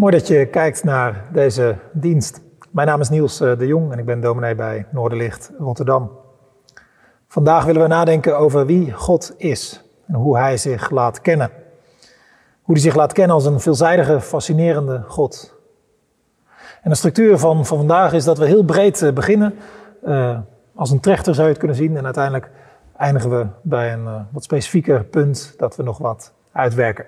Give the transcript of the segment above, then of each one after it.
Mooi dat je kijkt naar deze dienst. Mijn naam is Niels eh, de Jong en ik ben dominee bij Noorderlicht Rotterdam. Vandaag willen we nadenken over wie God is en hoe Hij zich laat kennen. Hoe Hij zich laat kennen als een veelzijdige, fascinerende God. En de structuur van, van vandaag is dat we heel breed eh, beginnen. Uh, als een trechter zou je het kunnen zien. En uiteindelijk eindigen we bij een wat specifieker punt dat we nog wat uitwerken.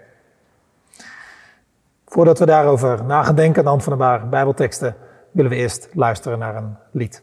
Voordat we daarover na gaan denken aan de hand van de Bijbelteksten, willen we eerst luisteren naar een lied.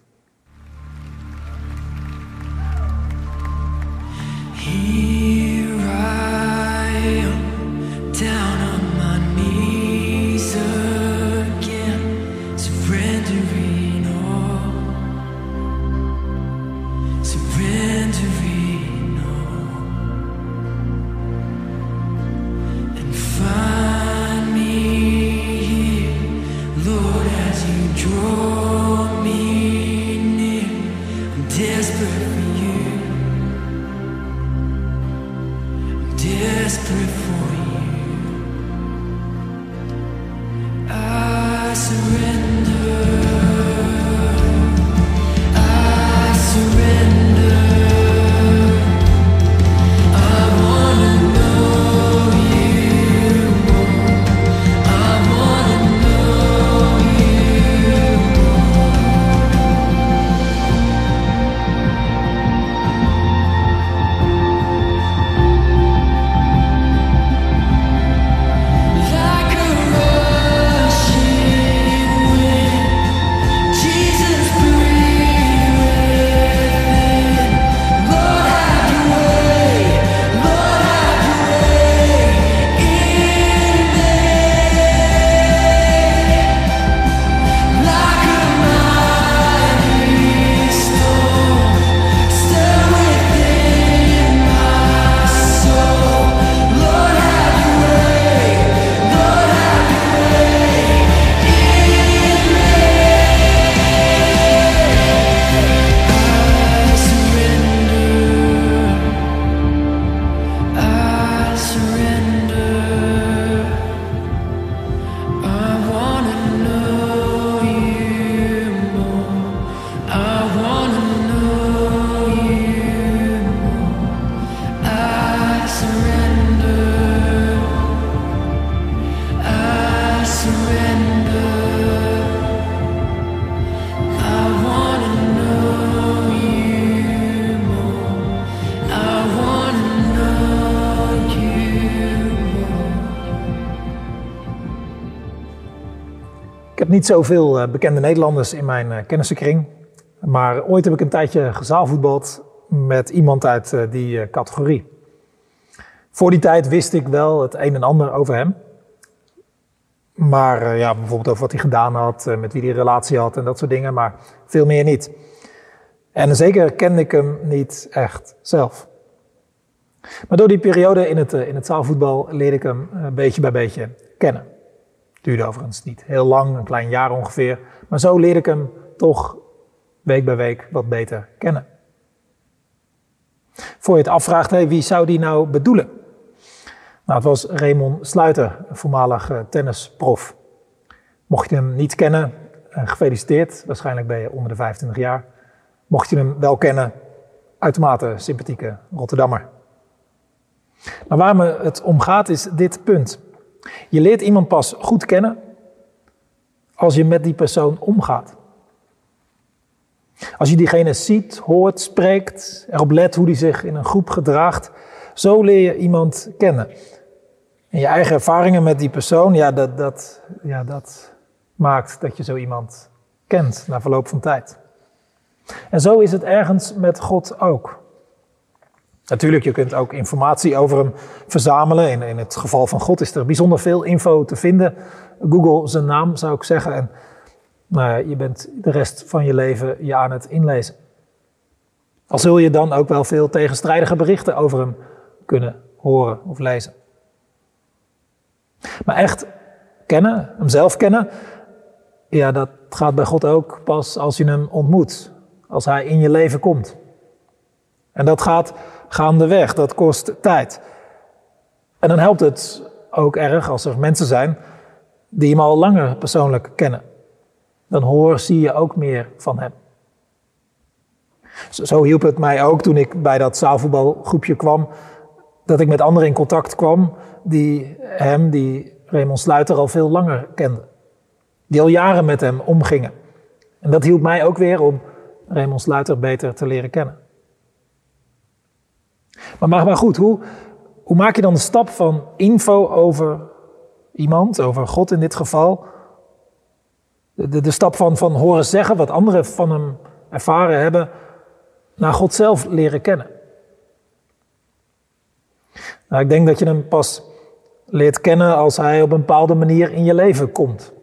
Niet zoveel eh, bekende Nederlanders in mijn eh, kennissenkring. Maar ooit heb ik een tijdje gezaalvoetbald met iemand uit eh, die categorie. Voor die tijd wist ik wel het een en ander over hem. Maar ja, bijvoorbeeld over wat hij gedaan had, met wie hij een relatie had en dat soort dingen. Maar veel meer niet. En zeker kende ik hem niet echt zelf. Maar door die periode in het, in het zaalvoetbal leerde ik hem beetje bij beetje kennen. Duurde overigens niet heel lang, een klein jaar ongeveer. Maar zo leerde ik hem toch week bij week wat beter kennen. Voor je het afvraagt, hey, wie zou die nou bedoelen? Nou, het was Raymond Sluiter, voormalig eh, tennisprof. Mocht je hem niet kennen, eh, gefeliciteerd. Waarschijnlijk ben je onder de 25 jaar. Mocht je hem wel kennen, uitermate sympathieke Rotterdammer. Maar waar me het om gaat is dit punt. Je leert iemand pas goed kennen als je met die persoon omgaat. Als je diegene ziet, hoort, spreekt, erop let hoe die zich in een groep gedraagt, zo leer je iemand kennen. En je eigen ervaringen met die persoon, ja, dat, dat, ja, dat maakt dat je zo iemand kent na verloop van tijd. En zo is het ergens met God ook. Natuurlijk, je kunt ook informatie over hem verzamelen. In, in het geval van God is er bijzonder veel info te vinden. Google zijn naam, zou ik zeggen. En nou ja, je bent de rest van je leven je aan het inlezen. Al zul je dan ook wel veel tegenstrijdige berichten over hem kunnen horen of lezen. Maar echt kennen, hem zelf kennen, ja, dat gaat bij God ook pas als je hem ontmoet. Als hij in je leven komt. En dat gaat gaandeweg, dat kost tijd. En dan helpt het ook erg als er mensen zijn die hem al langer persoonlijk kennen. Dan hoor, zie je ook meer van hem. Zo, hielp het mij ook toen ik bij dat zaalvoetbalgroepje kwam, dat ik met anderen in contact kwam die hem, die Raymond Sluiter, al veel langer kenden. Die al jaren met hem omgingen. En dat hielp mij ook weer om Raymond Sluiter beter te leren kennen. Maar, maar, maar goed, hoe, hoe maak je dan de stap van info over iemand, over God in dit geval, de, de, stap van, van horen zeggen wat anderen van hem ervaren hebben, naar God zelf leren kennen? Nou, ik denk dat je hem pas leert kennen als hij op een bepaalde manier in je leven komt.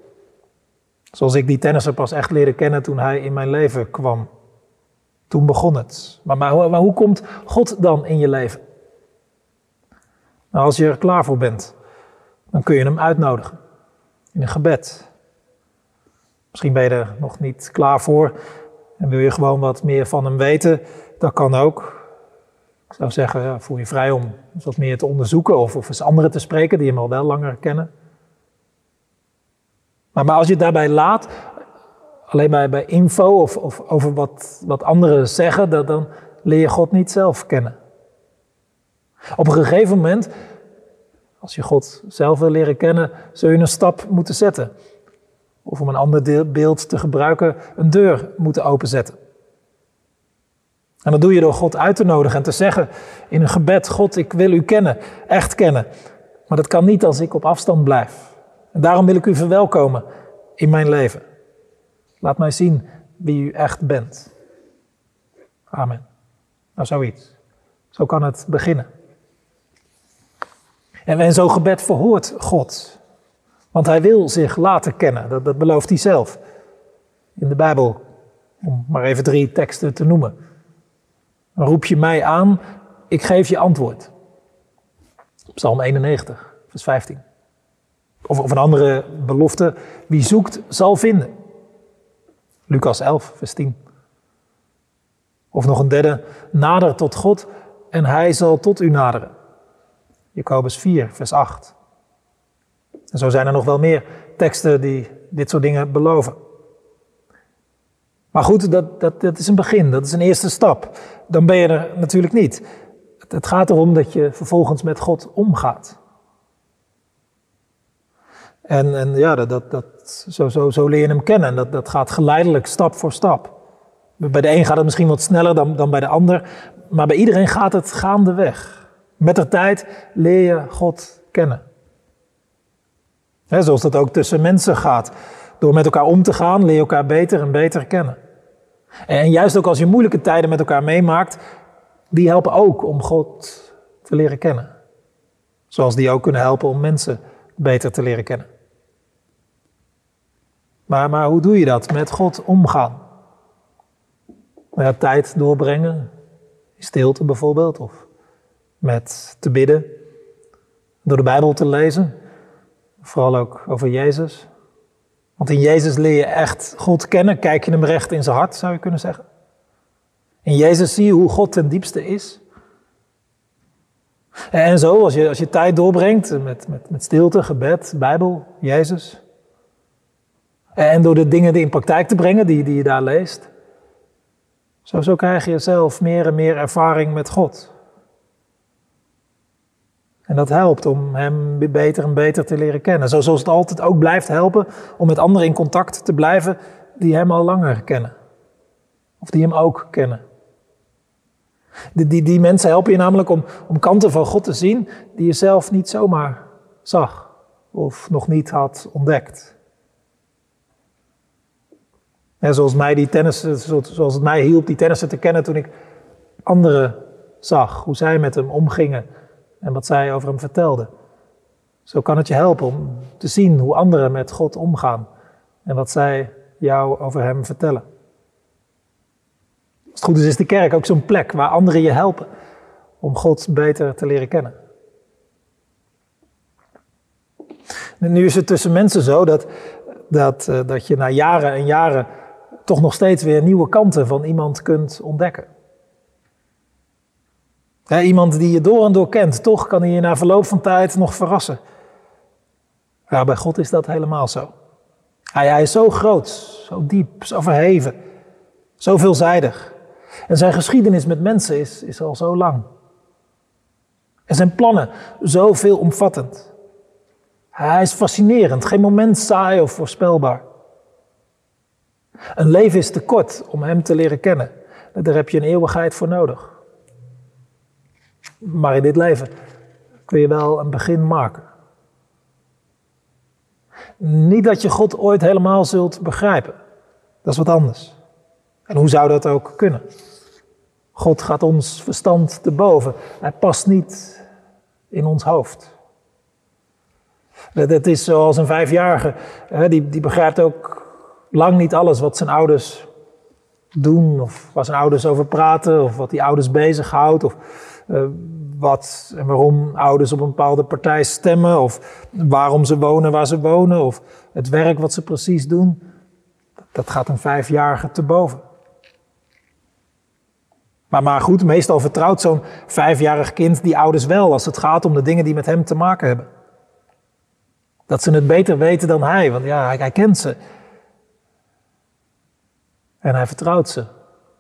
Zoals ik die tennisser pas echt leerde kennen toen hij in mijn leven kwam. Toen begon het. Maar, maar, hoe komt God dan in je leven? Nou, als je er klaar voor bent, dan kun je hem uitnodigen in een gebed. Misschien ben je er nog niet klaar voor en wil je gewoon wat meer van hem weten. Dat kan ook. Ik zou zeggen, ja, voel je vrij om wat meer te onderzoeken of, of eens anderen te spreken die hem al wel langer kennen. Maar, maar als je het daarbij laat, alleen maar bij info of, of over wat, wat anderen zeggen, dan, dan leer je God niet zelf kennen. Op een gegeven moment, als je God zelf wil leren kennen, zul je een stap moeten zetten. Of om een ander beeld te gebruiken, een deur moeten openzetten. En dat doe je door God uit te nodigen en te zeggen in een gebed: God, ik wil u kennen, echt kennen. Maar dat kan niet als ik op afstand blijf. En daarom wil ik u verwelkomen in mijn leven. Laat mij zien wie u echt bent. Amen. Nou, zoiets. Zo kan het beginnen. En, en zo'n gebed verhoort God. Want hij wil zich laten kennen. Dat, belooft hij zelf. In de Bijbel, om maar even drie teksten te noemen. Roep je mij aan, ik geef je antwoord. Psalm 91, vers 15. Of, of een andere belofte, wie zoekt zal vinden. Lucas 11, vers 10. Of nog een derde, nader tot God en hij zal tot u naderen. Jacobus 4, vers 8. En zo zijn er nog wel meer teksten die dit soort dingen beloven. Maar goed, dat, dat, dat is een begin, dat is een eerste stap. Dan ben je er natuurlijk niet. Het, het gaat erom dat je vervolgens met God omgaat. En, en ja, dat, dat, zo, zo, zo leer je hem kennen. Dat, dat gaat geleidelijk, stap voor stap. Bij de een gaat het misschien wat sneller dan, dan bij de ander. Maar bij iedereen gaat het gaandeweg. Met de tijd leer je God kennen. Zoals dat ook tussen mensen gaat. Door met elkaar om te gaan, leer je elkaar beter en beter kennen. En juist ook als je moeilijke tijden met elkaar meemaakt, die helpen ook om God te leren kennen. Zoals die ook kunnen helpen om mensen beter te leren kennen. Maar, maar hoe doe je dat? Met God omgaan. Ja, tijd doorbrengen, stilte bijvoorbeeld, of met te bidden, door de Bijbel te lezen, vooral ook over Jezus. Want in Jezus leer je echt God kennen, kijk je hem recht in zijn hart, zou je kunnen zeggen. In Jezus zie je hoe God ten diepste is. En zo, als je, als je tijd doorbrengt met, met, met stilte, gebed, Bijbel, Jezus. En door de dingen in praktijk te brengen die, die je daar leest. Zo, zo krijg je zelf meer en meer ervaring met God. En dat helpt om Hem beter en beter te leren kennen. Zo, zoals het altijd ook blijft helpen om met anderen in contact te blijven die Hem al langer kennen. Of die Hem ook kennen. Die, die, die mensen helpen je namelijk om, om kanten van God te zien die je zelf niet zomaar zag of nog niet had ontdekt. Zoals, mij die zoals het mij hielp die tennissen te kennen toen ik anderen zag, hoe zij met hem omgingen en wat zij over hem vertelden. Zo kan het je helpen om te zien hoe anderen met God omgaan en wat zij jou over hem vertellen. Als het goed is, is de kerk ook zo'n plek waar anderen je helpen om God beter te leren kennen. En nu is het tussen mensen zo dat, dat, eh, dat je na jaren en jaren toch nog steeds weer nieuwe kanten van iemand kunt ontdekken. iemand die je door en door kent, toch kan hij je na verloop van tijd nog verrassen. Ja, bij God is dat helemaal zo. Hij, hij is zo groot, zo diep, zo verheven, zo veelzijdig. En zijn geschiedenis met mensen is, is al zo lang. En zijn plannen zo veelomvattend. Hij is fascinerend, geen moment saai of voorspelbaar. Een leven is te kort om hem te leren kennen. Daar heb je een eeuwigheid voor nodig. Maar in dit leven kun je wel een begin maken. Niet dat je God ooit helemaal zult begrijpen. Dat is wat anders. En hoe zou dat ook kunnen? God gaat ons verstand te boven. Hij past niet in ons hoofd. Het is zoals een vijfjarige, die, die begrijpt ook lang niet alles wat zijn ouders doen, of waar zijn ouders over praten, of wat die ouders bezighoudt, of uh, wat en waarom ouders op een bepaalde partij stemmen, of waarom ze wonen waar ze wonen, of het werk wat ze precies doen. Dat gaat een vijfjarige te boven. Maar, maar goed, meestal vertrouwt zo'n vijfjarig kind die ouders wel als het gaat om de dingen die met hem te maken hebben. Dat ze het beter weten dan hij, want ja, hij, hij kent ze. En hij vertrouwt ze.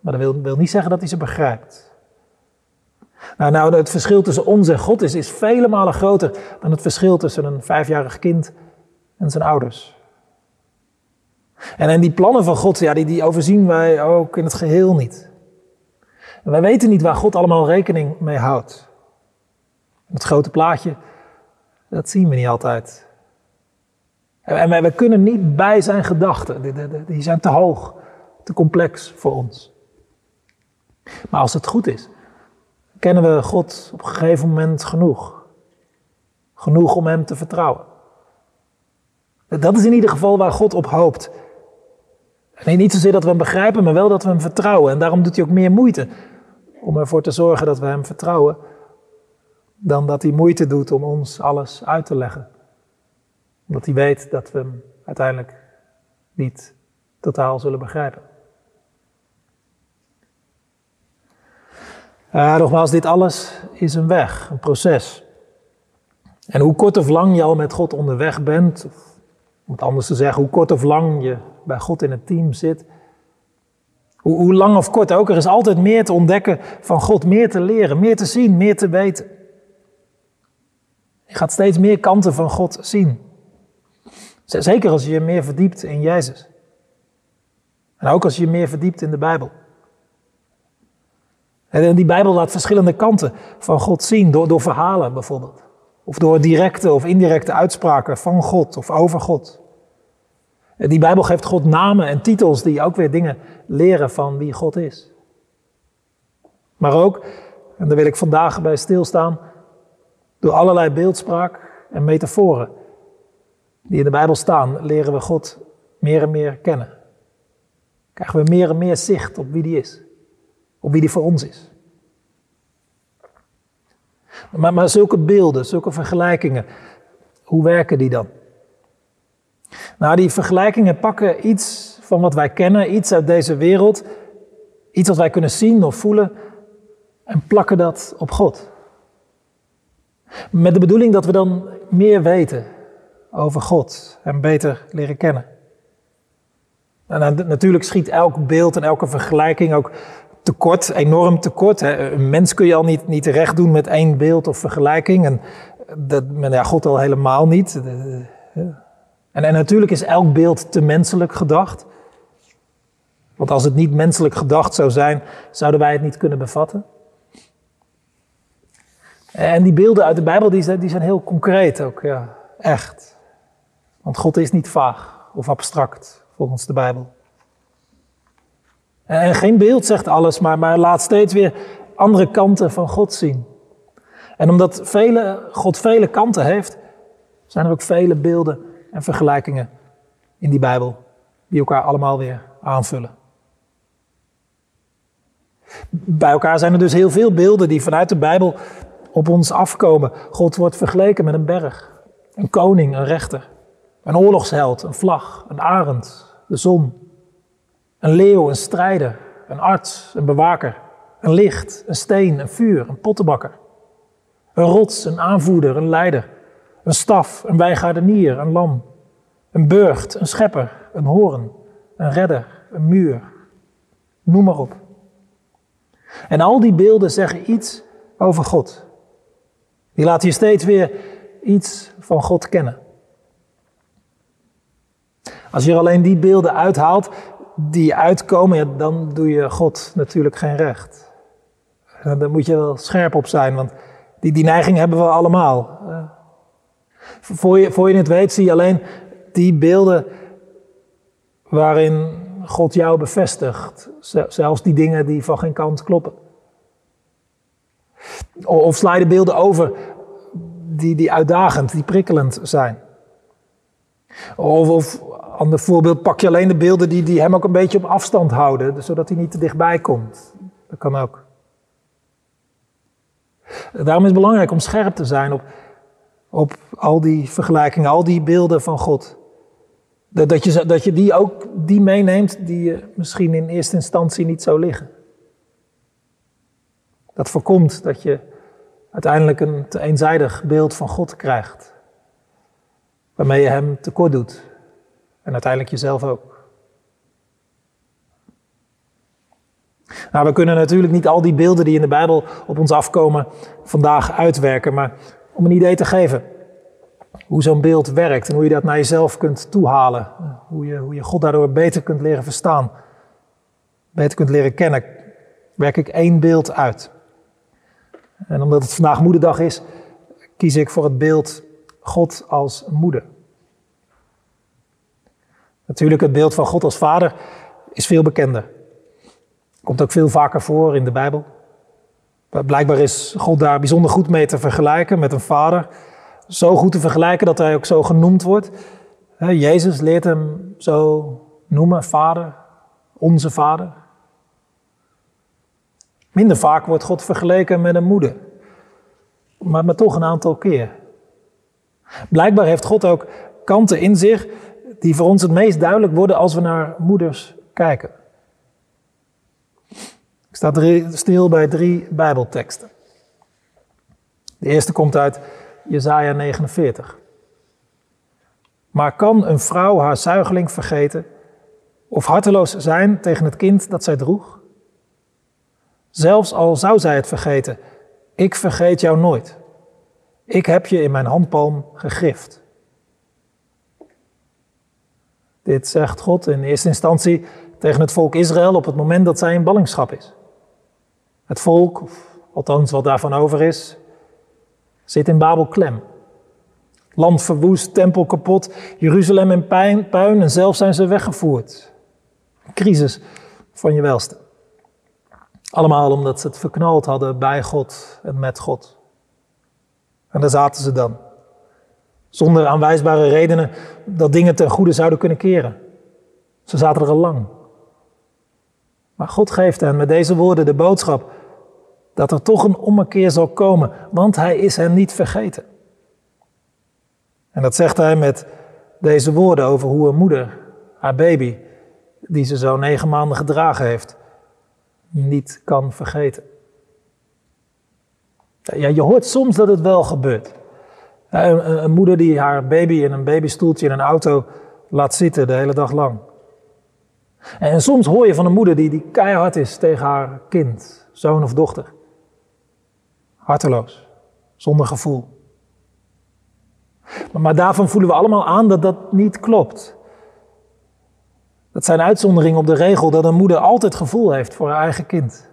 Maar dat wil, wil niet zeggen dat hij ze begrijpt. Nou, nou, het verschil tussen ons en God is, is vele malen groter dan het verschil tussen een vijfjarig kind en zijn ouders. En, en die plannen van God, ja, die, die overzien wij ook in het geheel niet. Wij weten niet waar God allemaal rekening mee houdt. Het grote plaatje, dat zien we niet altijd. En wij kunnen niet bij zijn gedachten, die, die, die zijn te hoog, te complex voor ons. Maar als het goed is, kennen we God op een gegeven moment genoeg. Genoeg om Hem te vertrouwen. Dat is in ieder geval waar God op hoopt. Nee, niet zozeer dat we Hem begrijpen, maar wel dat we Hem vertrouwen. En daarom doet Hij ook meer moeite om ervoor te zorgen dat we Hem vertrouwen, dan dat Hij moeite doet om ons alles uit te leggen. Omdat Hij weet dat we Hem uiteindelijk niet totaal zullen begrijpen. Uh, nogmaals, dit alles is een weg, een proces. En hoe kort of lang je al met God onderweg bent, of om het anders te zeggen, hoe kort of lang je bij God in het team zit, hoe, hoe lang of kort ook, er is altijd meer te ontdekken van God, meer te leren, meer te zien, meer te weten. Je gaat steeds meer kanten van God zien. Zeker als je je meer verdiept in Jezus. En ook als je je meer verdiept in de Bijbel. En die Bijbel laat verschillende kanten van God zien, door, door verhalen bijvoorbeeld. Of door directe of indirecte uitspraken van God of over God. En die Bijbel geeft God namen en titels die ook weer dingen leren van wie God is. Maar ook, en daar wil ik vandaag bij stilstaan, door allerlei beeldspraak en metaforen die in de Bijbel staan, leren we God meer en meer kennen. Krijgen we meer en meer zicht op wie die is op wie die voor ons is. Maar, maar zulke beelden, zulke vergelijkingen, hoe werken die dan? Nou, die vergelijkingen pakken iets van wat wij kennen, iets uit deze wereld, iets wat wij kunnen zien of voelen, en plakken dat op God. Met de bedoeling dat we dan meer weten over God en beter leren kennen. En natuurlijk schiet elk beeld en elke vergelijking ook tekort, enorm tekort. Hè. Een mens kun je al niet, niet recht doen met één beeld of vergelijking. En dat, ja, God al helemaal niet. En, en natuurlijk is elk beeld te menselijk gedacht. Want als het niet menselijk gedacht zou zijn, zouden wij het niet kunnen bevatten. En die beelden uit de Bijbel die zijn, die zijn heel concreet ook, ja, echt. Want God is niet vaag of abstract volgens de Bijbel. En geen beeld zegt alles, maar, maar laat steeds weer andere kanten van God zien. En omdat vele, God vele kanten heeft, zijn er ook vele beelden en vergelijkingen in die Bijbel die elkaar allemaal weer aanvullen. Bij elkaar zijn er dus heel veel beelden die vanuit de Bijbel op ons afkomen. God wordt vergeleken met een berg, een koning, een rechter, een oorlogsheld, een vlag, een arend, de zon, een leeuw, een strijder, een arts, een bewaker, een licht, een steen, een vuur, een pottenbakker. Een rots, een aanvoerder, een leider, een staf, een wijngaardenier, een lam, een burcht, een schepper, een hoorn, een redder, een muur. Noem maar op. En al die beelden zeggen iets over God. Die laten je steeds weer iets van God kennen. Als je er alleen die beelden uithaalt die uitkomen, ja, dan doe je God natuurlijk geen recht. Daar moet je wel scherp op zijn, want die, die neiging hebben we allemaal. Voor, je, voor je het weet zie je alleen die beelden waarin God jou bevestigt. Zelfs die dingen die van geen kant kloppen. Of sla je de beelden over die, die uitdagend, die prikkelend zijn. Of, of ander voorbeeld, pak je alleen de beelden die, die hem ook een beetje op afstand houden, dus zodat hij niet te dichtbij komt. Dat kan ook. Daarom is het belangrijk om scherp te zijn op, op al die vergelijkingen, al die beelden van God. Dat, dat, je, dat je die ook die meeneemt die je misschien in eerste instantie niet zou liggen. Dat voorkomt dat je uiteindelijk een te eenzijdig beeld van God krijgt. Waarmee je hem tekort doet. En uiteindelijk jezelf ook. Nou, we kunnen natuurlijk niet al die beelden die in de Bijbel op ons afkomen vandaag uitwerken. Maar om een idee te geven hoe zo'n beeld werkt en hoe je dat naar jezelf kunt toehalen. Hoe je, hoe je God daardoor beter kunt leren verstaan. Beter kunt leren kennen. Werk ik één beeld uit. En omdat het vandaag moederdag is, kies ik voor het beeld God als moeder. Natuurlijk, het beeld van God als vader is veel bekender. Komt ook veel vaker voor in de Bijbel. Blijkbaar is God daar bijzonder goed mee te vergelijken met een vader. Zo goed te vergelijken dat hij ook zo genoemd wordt. Jezus leert hem zo noemen, vader, onze vader. Minder vaak wordt God vergeleken met een moeder. Maar toch een aantal keer. Blijkbaar heeft God ook kanten in zich die voor ons het meest duidelijk worden als we naar moeders kijken. Ik sta stil bij drie Bijbelteksten. De eerste komt uit Jesaja 49. Maar kan een vrouw haar zuigeling vergeten of harteloos zijn tegen het kind dat zij droeg? Zelfs al zou zij het vergeten, ik vergeet jou nooit. Ik heb je in mijn handpalm gegrift. Dit zegt God in eerste instantie tegen het volk Israël op het moment dat zij in ballingschap is. Het volk, of althans wat daarvan over is, zit in Babel klem. Land verwoest, tempel kapot, Jeruzalem in puin en zelf zijn ze weggevoerd. Een crisis van je welste. Allemaal omdat ze het verknald hadden bij God en met God. En daar zaten ze dan. Zonder aanwijsbare redenen dat dingen ten goede zouden kunnen keren. Ze zaten er al lang. Maar God geeft hen met deze woorden de boodschap dat er toch een ommekeer zal komen, want hij is hen niet vergeten. En dat zegt hij met deze woorden over hoe een moeder haar baby, die ze zo negen maanden gedragen heeft, niet kan vergeten. Ja, je hoort soms dat het wel gebeurt. Een, moeder die haar baby in een babystoeltje in een auto laat zitten de hele dag lang. En soms hoor je van een moeder die, die keihard is tegen haar kind, zoon of dochter. Harteloos, zonder gevoel. Maar, maar daarvan voelen we allemaal aan dat dat niet klopt. Dat zijn uitzonderingen op de regel dat een moeder altijd gevoel heeft voor haar eigen kind.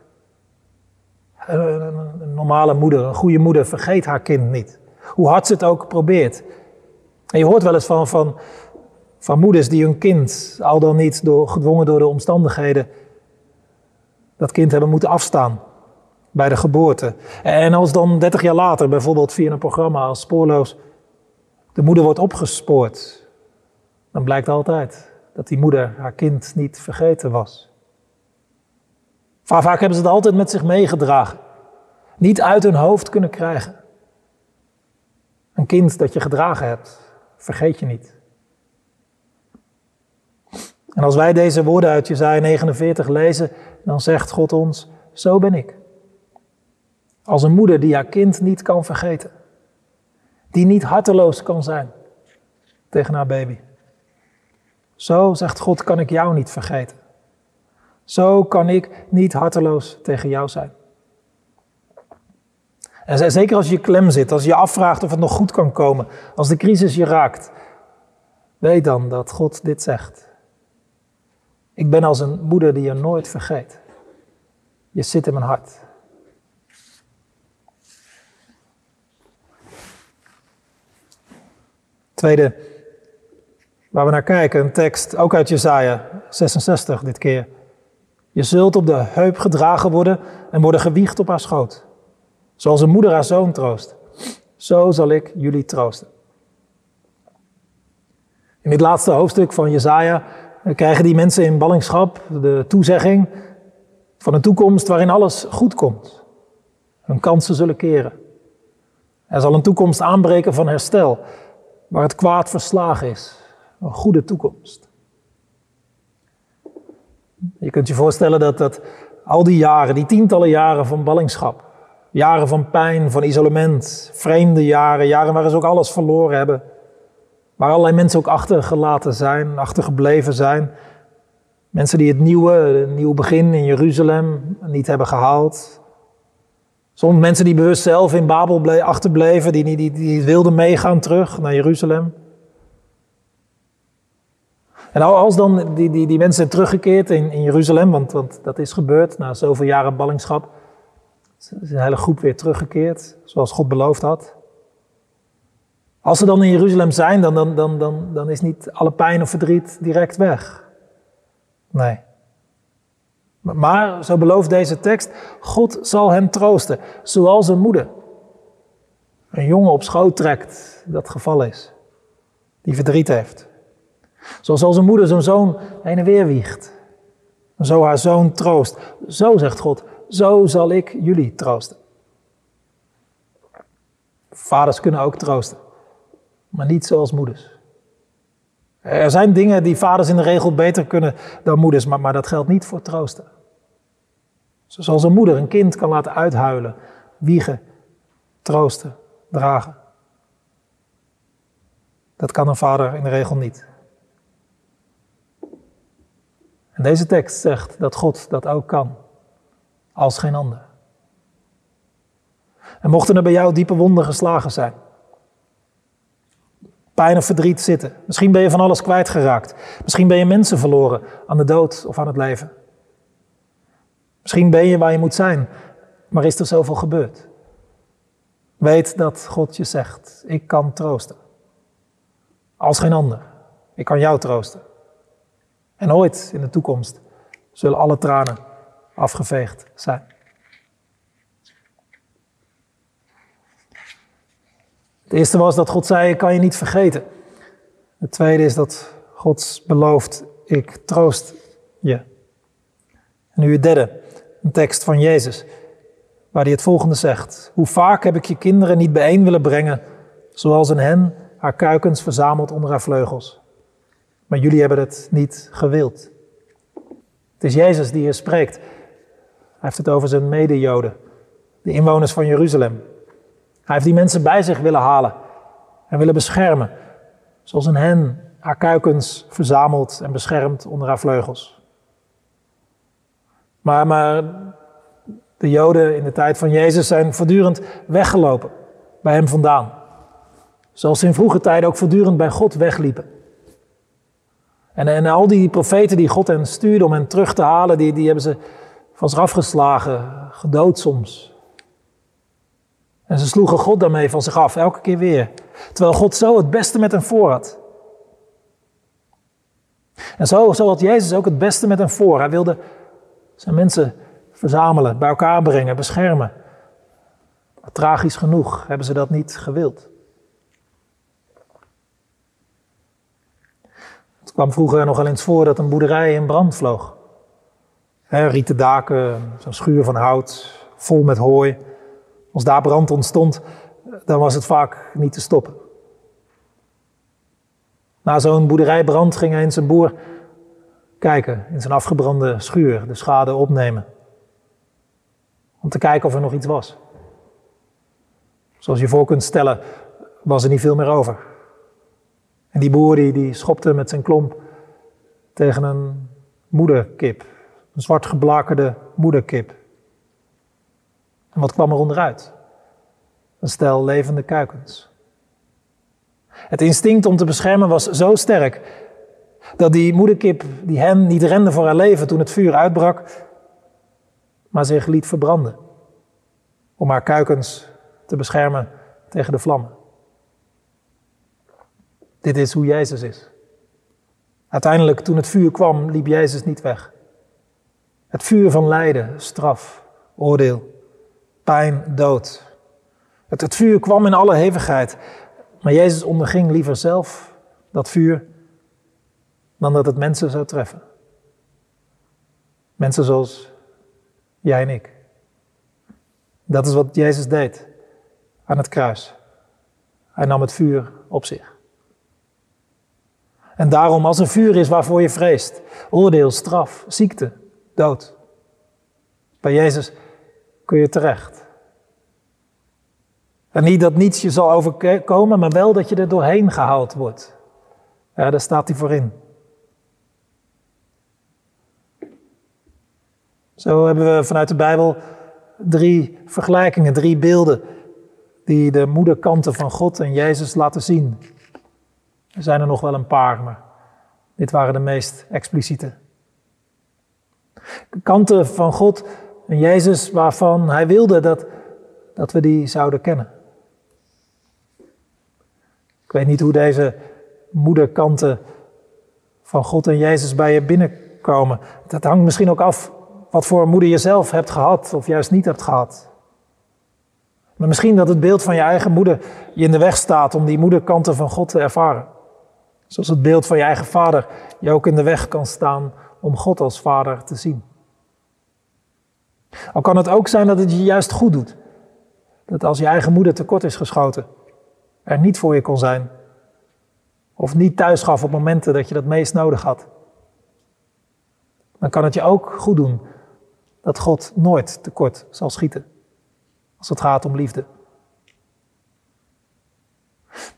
Een normale moeder, een goede moeder, vergeet haar kind niet. Hoe hard ze het ook probeert. En je hoort wel eens van, van, van moeders die hun kind, al dan niet door, gedwongen door de omstandigheden, dat kind hebben moeten afstaan bij de geboorte. En als dan 30 jaar later, bijvoorbeeld via een programma als Spoorloos, de moeder wordt opgespoord, dan blijkt altijd dat die moeder haar kind niet vergeten was. Va- Vaak hebben ze het altijd met zich meegedragen, niet uit hun hoofd kunnen krijgen. Een kind dat je gedragen hebt, vergeet je niet. En als wij deze woorden uit Jezaja 49 lezen, dan zegt God ons, zo ben ik. Als een moeder die haar kind niet kan vergeten. die niet harteloos kan zijn tegen haar baby. Zo, zegt God, kan ik jou niet vergeten. Zo kan ik niet harteloos tegen jou zijn. En zeker als je klem zit, als je afvraagt of het nog goed kan komen, als de crisis je raakt, weet dan dat God dit zegt. Ik ben als een moeder die je nooit vergeet. Je zit in mijn hart. Tweede, waar we naar kijken, een tekst ook uit Jesaja 66 dit keer. Je zult op de heup gedragen worden en worden gewiegd op haar schoot. Zoals een moeder haar zoon troost. Zo zal ik jullie troosten. In dit laatste hoofdstuk van Jesaja krijgen die mensen in ballingschap de toezegging van een toekomst waarin alles goed komt. Hun kansen zullen keren. Er zal een toekomst aanbreken van herstel, waar het kwaad verslagen is. Een goede toekomst. Je kunt je voorstellen dat, dat al die jaren, die tientallen jaren van ballingschap, jaren van pijn, van isolement, vreemde jaren, jaren waarin ze ook alles verloren hebben, waar allerlei mensen ook achtergelaten zijn, achtergebleven zijn, mensen die het nieuwe, het nieuwe begin in Jeruzalem niet hebben gehaald, Soms mensen die bewust zelf in Babel achterbleven, die, die, die, die wilden meegaan terug naar Jeruzalem. En als dan die, die, die mensen zijn teruggekeerd in, in Jeruzalem, want, want dat is gebeurd na zoveel jaren ballingschap, is een hele groep weer teruggekeerd, zoals God beloofd had. Als ze dan in Jeruzalem zijn, dan, dan, dan, dan, dan is niet alle pijn of verdriet direct weg. Nee. Maar, zo belooft deze tekst, God zal hen troosten, zoals een moeder een jongen op schoot trekt dat geval is, die verdriet heeft. Zoals als een moeder zo'n zoon heen en weer wiegt. Zo haar zoon troost. Zo zegt God, zo zal ik jullie troosten. Vaders kunnen ook troosten, maar niet zoals moeders. Er zijn dingen die vaders in de regel beter kunnen dan moeders, maar, maar dat geldt niet voor troosten. Zoals een moeder een kind kan laten uithuilen, wiegen, troosten, dragen. Dat kan een vader in de regel niet. En deze tekst zegt dat God dat ook kan, als geen ander. En mochten er bij jou diepe wonden geslagen zijn, pijn of verdriet zitten, misschien ben je van alles kwijtgeraakt, misschien ben je mensen verloren aan de dood of aan het leven. Misschien ben je waar je moet zijn, maar is er zoveel gebeurd? Weet dat God je zegt, ik kan troosten. Als geen ander. Ik kan jou troosten. En ooit in de toekomst zullen alle tranen afgeveegd zijn. Het eerste was dat God zei, ik kan je niet vergeten. Het tweede is dat God belooft, ik troost je. En nu het derde, een tekst van Jezus, waar hij het volgende zegt. Hoe vaak heb ik je kinderen niet bijeen willen brengen, zoals een hen haar kuikens verzamelt onder haar vleugels. Maar jullie hebben het niet gewild. Het is Jezus die hier spreekt. Hij heeft het over zijn mede-Joden, de inwoners van Jeruzalem. Hij heeft die mensen bij zich willen halen en willen beschermen, zoals een hen haar kuikens verzamelt en beschermt onder haar vleugels. Maar, maar de Joden in de tijd van Jezus zijn voortdurend weggelopen bij hem vandaan. Zoals ze in vroege tijden ook voortdurend bij God wegliepen. En, en al die profeten die God hen stuurde om hen terug te halen, die, die hebben ze van zich afgeslagen, gedood soms. En ze sloegen God daarmee van zich af, elke keer weer. Terwijl God zo het beste met hen voor had. En zo, zo had Jezus ook het beste met hen voor. Hij wilde zijn mensen verzamelen, bij elkaar brengen, beschermen. Tragisch genoeg hebben ze dat niet gewild. Het kwam vroeger nog wel eens voor dat een boerderij in brand vloog. He, rieten daken, zo'n schuur van hout, vol met hooi. Als daar brand ontstond, dan was het vaak niet te stoppen. Na zo'n boerderijbrand ging eens een boer kijken in zijn afgebrande schuur, de schade opnemen. Om te kijken of er nog iets was. Zoals je voor kunt stellen, was er niet veel meer over. En die boer die, die schopte met zijn klomp tegen een moederkip. Een zwart geblakerde moederkip. En wat kwam er onderuit? Een stel levende kuikens. Het instinct om te beschermen was zo sterk dat die moederkip die hen niet rende voor haar leven toen het vuur uitbrak, maar zich liet verbranden. Om haar kuikens te beschermen tegen de vlammen. Dit is hoe Jezus is. Uiteindelijk, toen het vuur kwam, liep Jezus niet weg. Het vuur van lijden, straf, oordeel, pijn, dood. Het, het vuur kwam in alle hevigheid, maar Jezus onderging liever zelf dat vuur dan dat het mensen zou treffen. Mensen zoals jij en ik. Dat is wat Jezus deed aan het kruis. Hij nam het vuur op zich. En daarom, als er vuur is waarvoor je vreest, oordeel, straf, ziekte, dood, bij Jezus kun je terecht. En niet dat niets je zal overkomen, maar wel dat je er doorheen gehaald wordt. Ja, daar staat hij voor in. Zo hebben we vanuit de Bijbel drie vergelijkingen, drie beelden die de moederkanten van God en Jezus laten zien. Er zijn er nog wel een paar, maar dit waren de meest expliciete. Kanten van God en Jezus waarvan hij wilde dat, dat we die zouden kennen. Ik weet niet hoe deze moederkanten van God en Jezus bij je binnenkomen. Dat hangt misschien ook af wat voor moeder je zelf hebt gehad of juist niet hebt gehad. Maar misschien dat het beeld van je eigen moeder je in de weg staat om die moederkanten van God te ervaren. Zoals het beeld van je eigen vader je ook in de weg kan staan om God als vader te zien. Al kan het ook zijn dat het je juist goed doet. Dat als je eigen moeder tekort is geschoten, er niet voor je kon zijn. Of niet thuis gaf op momenten dat je dat meest nodig had. Dan kan het je ook goed doen dat God nooit tekort zal schieten. Als het gaat om liefde.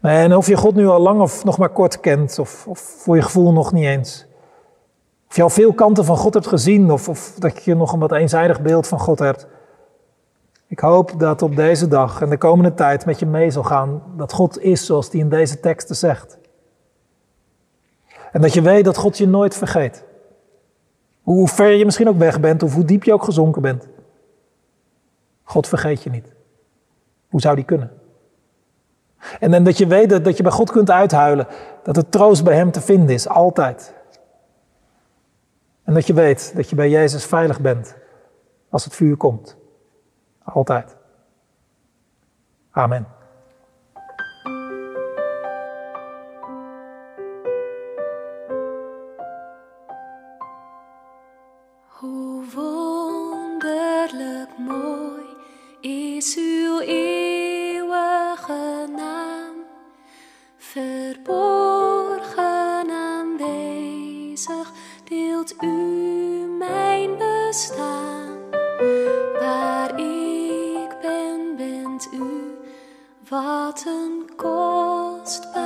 En of je God nu al lang of nog maar kort kent, of, of voor je gevoel nog niet eens. Of je al veel kanten van God hebt gezien, of, of dat je nog een wat eenzijdig beeld van God hebt. Ik hoop dat op deze dag en de komende tijd met je mee zal gaan dat God is zoals hij in deze teksten zegt. En dat je weet dat God je nooit vergeet. Hoe ver je misschien ook weg bent of hoe diep je ook gezonken bent. God vergeet je niet. Hoe zou die kunnen? En dan dat je weet dat, dat je bij God kunt uithuilen. Dat er troost bij Hem te vinden is, altijd. En dat je weet dat je bij Jezus veilig bent als het vuur komt. Altijd. Amen. Wat een kostbaar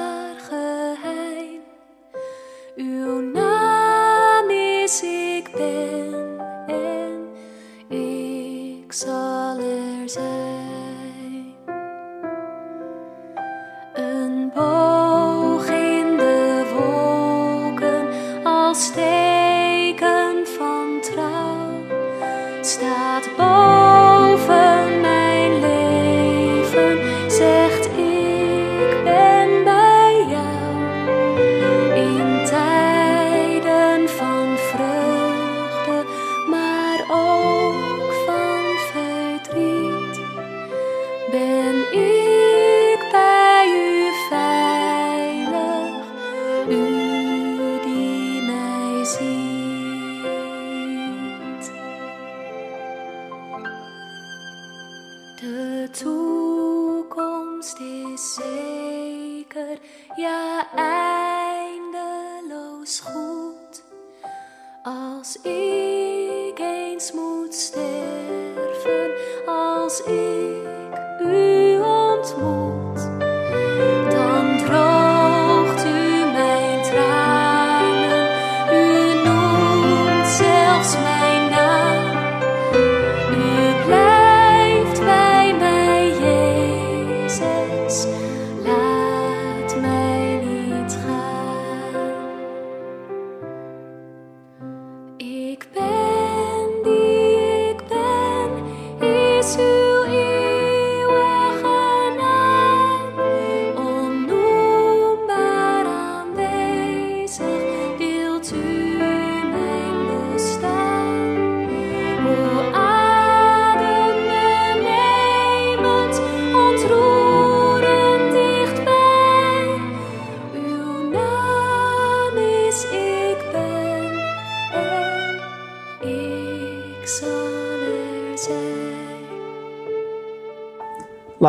Als ik eens moet sterven,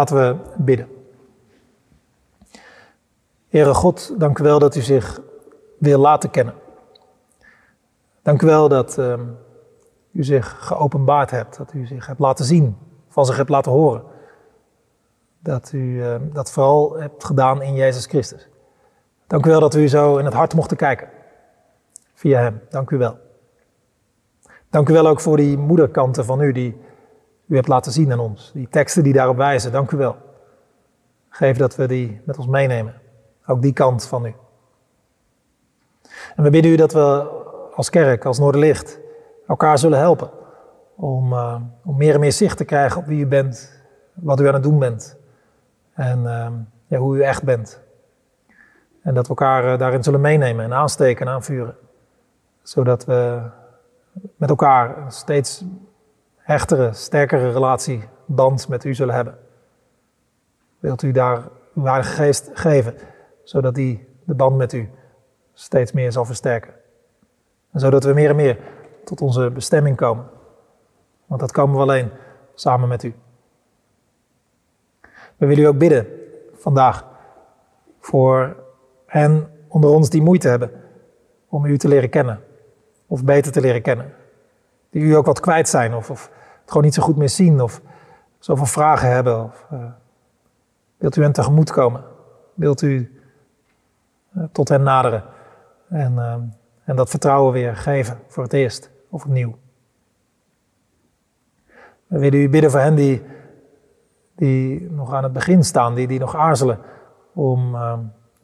Laten we bidden. Heere God, dank u wel dat u zich wil laten kennen. Dank u wel dat ehm, u zich geopenbaard hebt, dat u zich hebt laten zien, van zich hebt laten horen. Dat u ehm, dat vooral hebt gedaan in Jezus Christus. Dank u wel dat we u zo in het hart mochten kijken. Via hem. Dank u wel. Dank u wel ook voor die moederkanten van u die u hebt laten zien aan ons. Die teksten die daarop wijzen. Dank u wel. Geef dat we die met ons meenemen. Ook die kant van u. En we bidden u dat we als kerk, als Noorderlicht, elkaar zullen helpen. Om, uh, om meer en meer zicht te krijgen op wie u bent, wat u aan het doen bent. En uh, ja, hoe u echt bent. En dat we elkaar uh, daarin zullen meenemen en aansteken en aanvuren. Zodat we met elkaar steeds hechtere, sterkere relatieband met u zullen hebben. Wilt u daar uw Heilige Geest geven, zodat die de band met u steeds meer zal versterken. En zodat we meer en meer tot onze bestemming komen. Want dat komen we alleen samen met u. We willen u ook bidden vandaag voor hen onder ons die moeite hebben om u te leren kennen. Of beter te leren kennen. Die u ook wat kwijt zijn of, of gewoon niet zo goed meer zien of zoveel vragen hebben. Of, uh, wilt u hen tegemoet komen? Wilt u uh, tot hen naderen en, uh, en dat vertrouwen weer geven voor het eerst of opnieuw? We willen u bidden voor hen die, die nog aan het begin staan, die, die nog aarzelen om,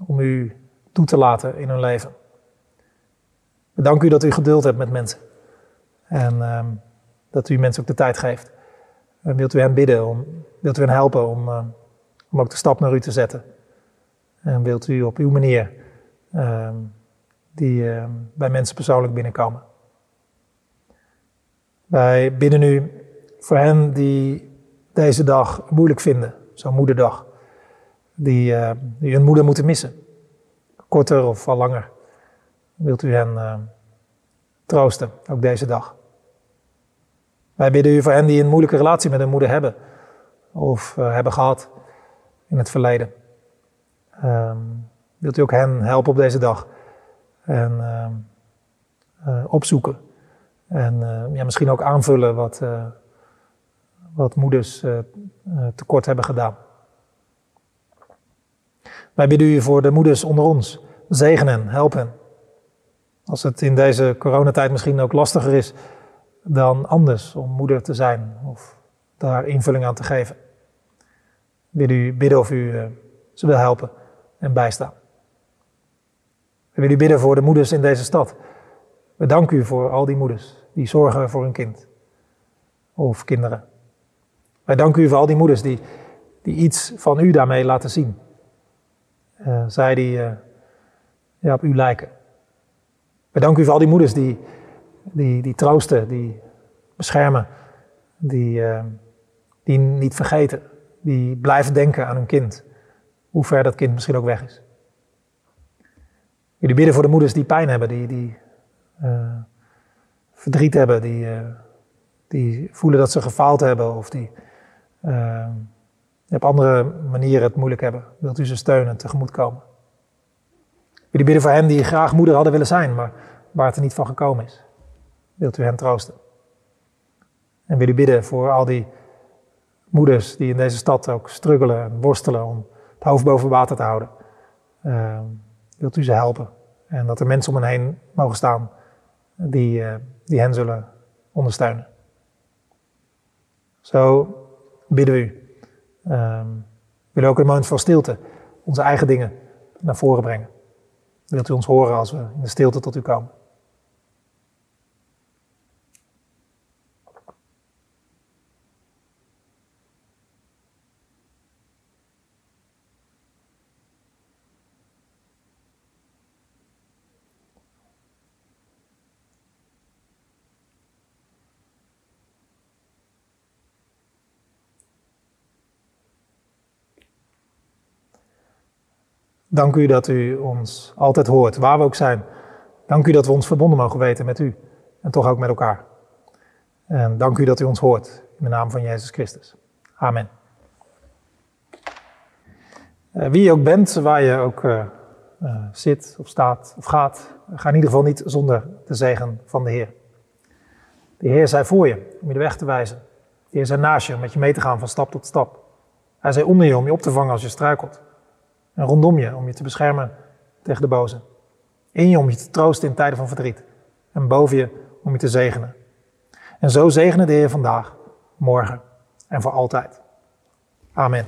om u toe te laten in hun leven. We u dat u geduld hebt met mensen. En um, dat u mensen ook de tijd geeft. En wilt u hen bidden, om, wilt u hen helpen om, uh, om ook de stap naar u te zetten. En wilt u op uw manier uh, die uh, bij mensen persoonlijk binnenkomen. Wij bidden u voor hen die deze dag moeilijk vinden, zo'n moederdag. Die, die hun moeder moeten missen, korter of al langer. Wilt u hen troosten, ook deze dag. Wij bidden u voor hen die een moeilijke relatie met hun moeder hebben of uh, hebben gehad in het verleden. Um, wilt u ook hen helpen op deze dag en uh, uh, opzoeken en ja, misschien ook aanvullen wat, wat moeders tekort hebben gedaan. Wij bidden u voor de moeders onder ons. Zegen hen, help hen. Als het in deze coronatijd misschien ook lastiger is dan anders om moeder te zijn of daar invulling aan te geven. Wil u bidden of u uh, ze wil helpen en bijstaan. We willen u bidden voor de moeders in deze stad. We danken u voor al die moeders die zorgen voor hun kind of kinderen. Wij danken u voor al die moeders die, die iets van u daarmee laten zien. Uh, zij die uh, ja, op u lijken. We danken u voor al die moeders die, die, die troosten, die beschermen, die, uh, die niet vergeten, die blijven denken aan hun kind, hoe ver dat kind misschien ook weg is. Jullie bidden voor de moeders die pijn hebben, die, die uh, verdriet hebben, die, uh, die voelen dat ze gefaald hebben of die op andere manieren het moeilijk hebben. Wilt u ze steunen, tegemoet komen? Jullie bidden voor hen die graag moeder hadden willen zijn, maar waar het er niet van gekomen is. Wilt u hen troosten? En wil u bidden voor al die moeders die in deze stad ook struggelen en worstelen om het hoofd boven water te houden. Uh, wilt u ze helpen? En dat er mensen om hen heen mogen staan die, uh, die hen zullen ondersteunen. Zo bidden we u. Uh, we willen ook een moment van stilte onze eigen dingen naar voren brengen. Wilt u ons horen als we in de stilte tot u komen? Dank u dat u ons altijd hoort, waar we ook zijn. Dank u dat we ons verbonden mogen weten met u en toch ook met elkaar. En dank u dat u ons hoort in de naam van Jezus Christus. Amen. Eh, wie je ook bent, waar je ook eh, eh, zit of staat of gaat, ga in ieder geval niet zonder de zegen van de Heer. De Heer zei voor je om je de weg te wijzen. De Heer zei naast je om met je mee te gaan van stap tot stap. Hij zei onder je om je op te vangen als je struikelt rondom je om je te beschermen tegen de boze. In je om je te troosten in tijden van verdriet. En boven je om je te zegenen. En zo zegenen de Heer vandaag, morgen en voor altijd. Amen.